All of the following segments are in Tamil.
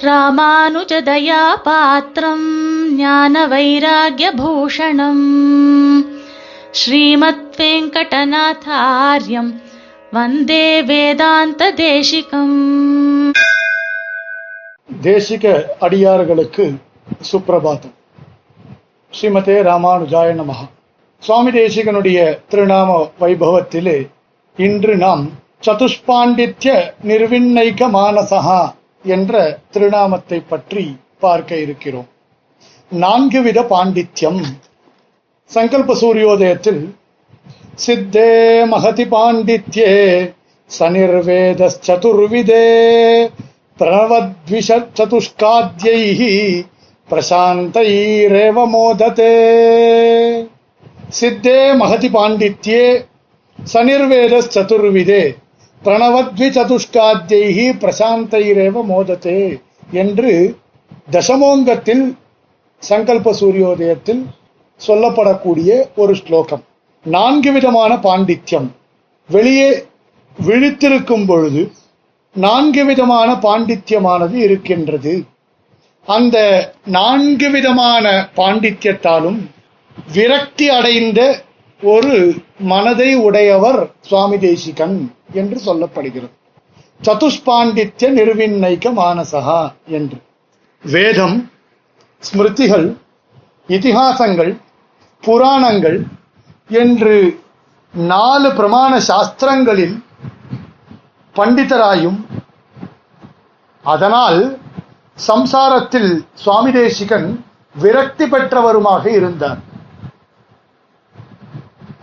ராமானுஜதயா பாத்திரம் ஞான வைராகியபூஷணம் ஸ்ரீமத் வெங்கடநாதாரியம் வந்தே வேதாந்த தேசிகம் தேசிக அடியார்களுக்கு சுப்பிரபாதம். ஸ்ரீமதே ராமானுஜாய நமஹா. சுவாமி தேசிகனுடைய திருநாம வைபவத்திலே இன்று நாம் சதுஷ்பாண்டித்ய நிர்விண்ணைக மானசகா என்ற திருநாமத்தை பற்றி பார்க்க இருக்கிறோம். நான்கு வித பாண்டித்யம். சங்கல்ப சூரியோதயத்தில் சித்தே மகதி பாண்டித்யே சனிர்வேதச்சதுர்விதே பிரணவத்விஷ சதுஷ்காத்யை பிரசாந்தைரேவ மோததே. சித்தே மகதி பாண்டித்யே சனிர்வேத சதுர்விதே பிரணவத்விசதுஷ்காத்யைஹி பிரசாந்தைரேவ மோதத்தே என்று தசமோங்கத்தில் சங்கல்ப சூரியோதயத்தில் சொல்லப்படக்கூடிய ஒரு ஸ்லோகம். நான்கு விதமான பாண்டித்யம். வெளியே விழித்திருக்கும் பொழுது நான்கு விதமான பாண்டித்யமானது இருக்கின்றது. அந்த நான்கு விதமான பாண்டித்யத்தாலும் விரக்தி அடைந்த ஒரு மனதை உடையவர் சுவாமி தேசிகன் என்று சொல்லப்படுகிறது. சதுஷ்பாண்டித்ய நிர்விண்ணைக்க மானசகா என்று. வேதம் ஸ்மிருதிகள் இதிகாசங்கள் புராணங்கள் என்று நாலு பிரமாண சாஸ்திரங்களில் பண்டிதராயும் அதனால் சம்சாரத்தில் சுவாமி தேசிகன் விரக்தி பெற்றவருமாக இருந்தார்.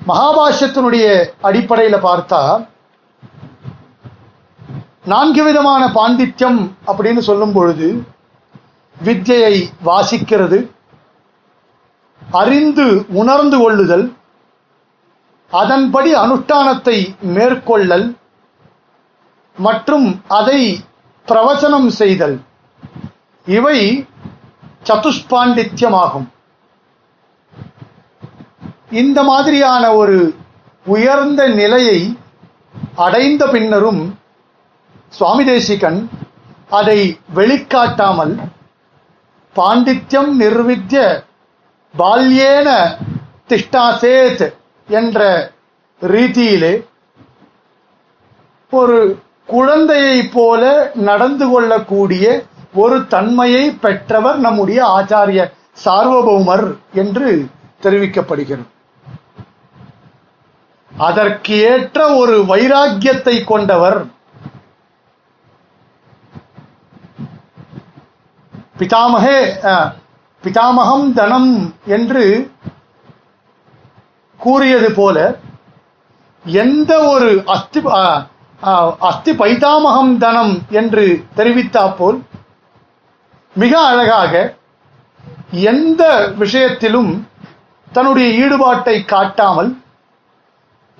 மகாபாஷ்யத்தினுடைய அடிப்படையில பார்த்தா நான்கு விதமான பாண்டித்யம் அப்படின்னு சொல்லும் பொழுது வித்யை வாசிக்கிறது அறிந்து உணர்ந்து கொள்ளுதல் அதன்படி அனுஷ்டானத்தை மேற்கொள்ளல் மற்றும் அதை பிரவச்சனம் செய்தல். இவை சதுஷ்பாண்டித்யமாகும். இந்த மாதிரியான ஒரு உயர்ந்த நிலையை அடைந்த பின்னரும் சுவாமி தேசிகன் அதை வெளிக்காட்டாமல் பாண்டித்யம் நிர்வித்திய பால்யேன திஷ்டாசேத் என்ற ரீதியிலே ஒரு குழந்தையை போல நடந்து கொள்ளக்கூடிய ஒரு தன்மையை பெற்றவர் நம்முடைய ஆச்சாரிய சார்வபௌமர் என்று தெரிவிக்கப்படுகிறது. அதற்கு ஏற்ற ஒரு வைராக்கியத்தை கொண்டவர். பிதாமகே பிதாமகம் தனம் என்று கூறியது போல எந்த ஒரு அஸ்தி அஸ்தி பைதாமகம் தனம் என்று தெரிவித்தா போல் மிக அழகாக எந்த விஷயத்திலும் தன்னுடைய ஈடுபாட்டை காட்டாமல்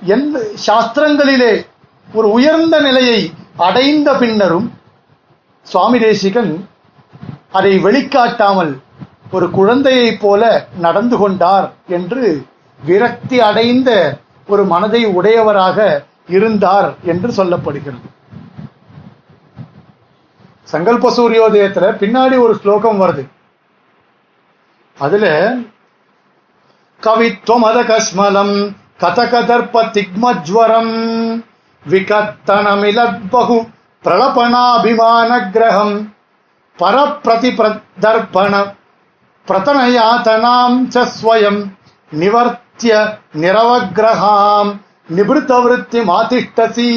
எந்த சாஸ்திரங்களிலே ஒரு உயர்ந்த நிலையை அடைந்த பின்னரும் சுவாமி தேசிகன் அதை வெளிக்காட்டாமல் ஒரு குழந்தையைப் போல நடந்து கொண்டார் என்று விரக்தி அடைந்த ஒரு மனதை உடையவராக இருந்தார் என்று சொல்லப்படுகிறது. சங்கல்ப சூரியோதயத்துல பின்னாடி ஒரு ஸ்லோகம் வருது. அதுல கவித்வமத கஸ்மலம் கதகதர்ப்ப திக்மஜ்வரம் விகத்தனமிலத்பகு பிரளபனாபிமான கிரகம் பரப்பிரதிபதர்ப்பண பிரதனயாத்தனாம் ச ஸ்வயம் நிவர்த்திய நிரவகிரகாம் நிபிருத்தவருத்தி மாதிஷ்டசி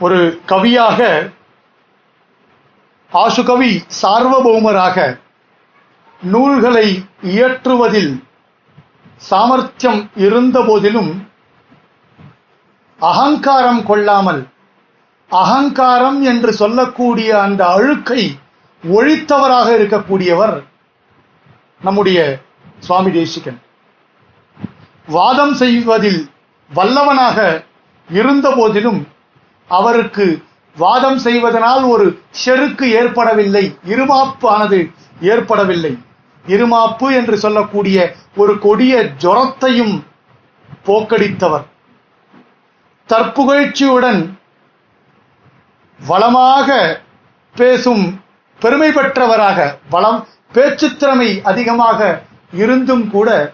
ஒரு கவியாக ஆசுகவி சார்வபௌமராக நூல்களை இயற்றுவதில் சாமர்த்தியம் இருந்த போதிலும் அகங்காரம் கொள்ளாமல் அகங்காரம் என்று சொல்லக்கூடிய அந்த அழுக்கை ஒழித்தவராக இருக்கக்கூடியவர் நம்முடைய சுவாமி தேசிகன். வாதம் செய்வதில் வல்லவனாக இருந்த போதிலும் அவருக்கு வாதம் செய்வதனால் ஒரு செருக்கு ஏற்படவில்லை இருமாப்பு ஆனது ஏற்படவில்லை. இருமாப்பு என்று சொல்லக்கூடிய ஒரு கொடிய ஜொரத்தையும் போக்கடித்தவர். தற்புகழ்ச்சியுடன் வளமாக பேசும் பெருமை பெற்றவராக வளம் பேச்சுத்திறமை அதிகமாக இருந்தும் கூட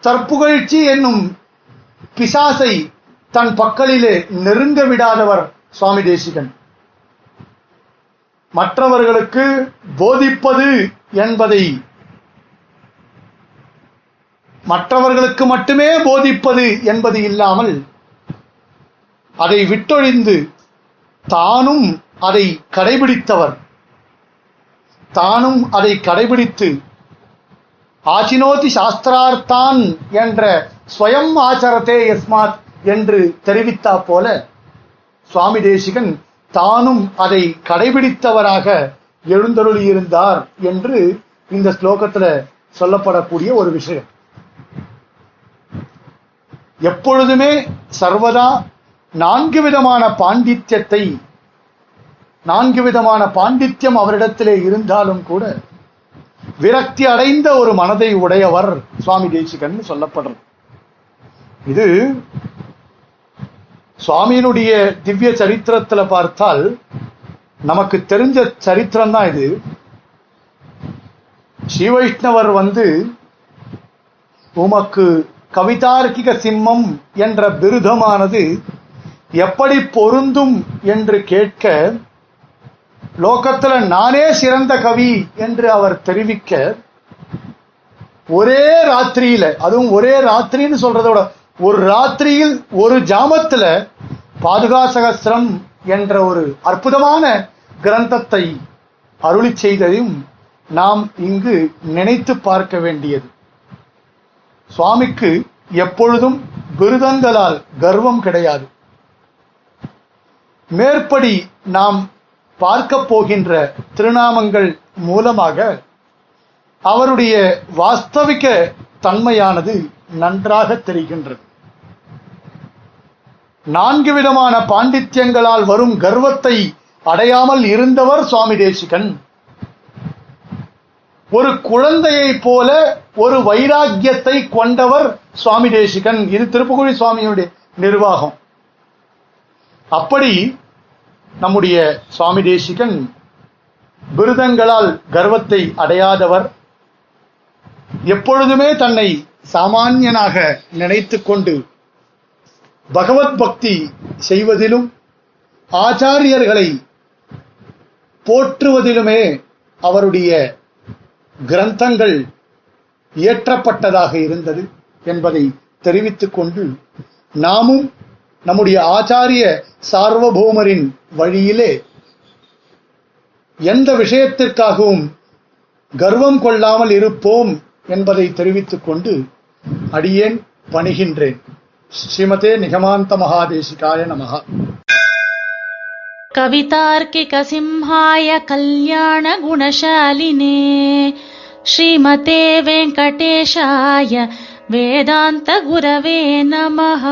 தற்புகழ்ச்சி என்னும் பிசாசை தன் பக்கலிலே நெருங்க விடாதவர் சுவாமி தேசிகன். மற்றவர்களுக்கு போதிப்பது என்பதை. மற்றவர்களுக்கு மட்டுமே போதிப்பது என்பது இல்லாமல் அதை விட்டொழிந்து தானும் அதை கடைபிடித்தவர். தானும் அதை கடைபிடித்து ஆச்சினோதி சாஸ்திரார்த்தான் என்ற ஸ்வயம் ஆச்சரத்தே யஸ்மாத் என்று தெரிவித்தா போல சுவாமி தேசிகன் தானும் அதை கடைபிடித்தவராக எழுந்தருளியிருந்தார் என்று இந்த ஸ்லோகத்துல சொல்லப்படக்கூடிய ஒரு விஷயம். எப்பொழுதுமே சர்வதா நான்கு விதமான பாண்டித்யத்தை நான்கு விதமான பாண்டித்யம் அவரிடத்திலே இருந்தாலும் கூட விரக்தி அடைந்த ஒரு மனதை உடையவர் சுவாமி தேசிகன் சொல்லப்படுறது. இது சுவாமியினுடைய திவ்ய சரித்திரத்துல பார்த்தால் நமக்கு தெரிஞ்ச சரித்திரம் தான் இது. ஸ்ரீவைஷ்ணவர் வந்து உமக்கு கவிதார்க்கிக சிம்மம் என்ற பிருதமானது எப்படி பொருந்தும் என்று கேட்க லோகத்துல நானே சிறந்த கவி என்று அவர் தெரிவிக்க ஒரே ராத்திரியில அதுவும் ஒரே ராத்திரின்னு சொல்றதோட ஒரு ராத்திரியில் ஒரு ஜாமத்துல பாதுகாசகஸ்திரம் என்ற ஒரு அற்புதமான கிரந்தத்தை அருளி செய்ததையும் நாம் இங்கு நினைத்து பார்க்க வேண்டியது. சுவாமிக்கு எப்பொழுதும் விருதங்களால் கர்வம் கிடையாது. மேற்படி நாம் பார்க்க போகின்ற திருநாமங்கள் மூலமாக அவருடைய வாஸ்தவிக தன்மையானது நன்றாக தெரிகின்றது. நான்கு விதமான பாண்டித்யங்களால் வரும் கர்வத்தை அடையாமல் இருந்தவர் சுவாமி தேசிகன். ஒரு குழந்தையைப் போல ஒரு வைராக்கியத்தை கொண்டவர் சுவாமி தேசிகன். இது திருப்புகுழி சுவாமியுடைய நிர்வாகம். அப்படி நம்முடைய சுவாமி தேசிகன் விருதங்களால் கர்வத்தை அடையாதவர். எப்பொழுதுமே தன்னை சாமானியனாக நினைத்து கொண்டு பகவத் பக்தி செய்வதிலும் ஆச்சாரியர்களை போற்றுவதிலுமே அவருடைய கிரந்தங்கள் இயற்றப்பட்டதாக இருந்தது என்பதை தெரிவித்துக் கொண்டு நாமும் நம்முடைய ஆச்சாரிய சார்வபௌமரின் வழியிலே எந்த விஷயத்திற்காகவும் கர்வம் கொள்ளாமல் இருப்போம் என்பதை தெரிவித்துக் கொண்டு அடியேன் பணிகின்றேன் ஸ்ரீமதே நிகமாந்த மகாதேசிகாய நமகா कवितार्किकसिंहाय कल्याणगुणशालिने श्रीमते वेङ्कटेशाय वेदान्तगुरवे नमः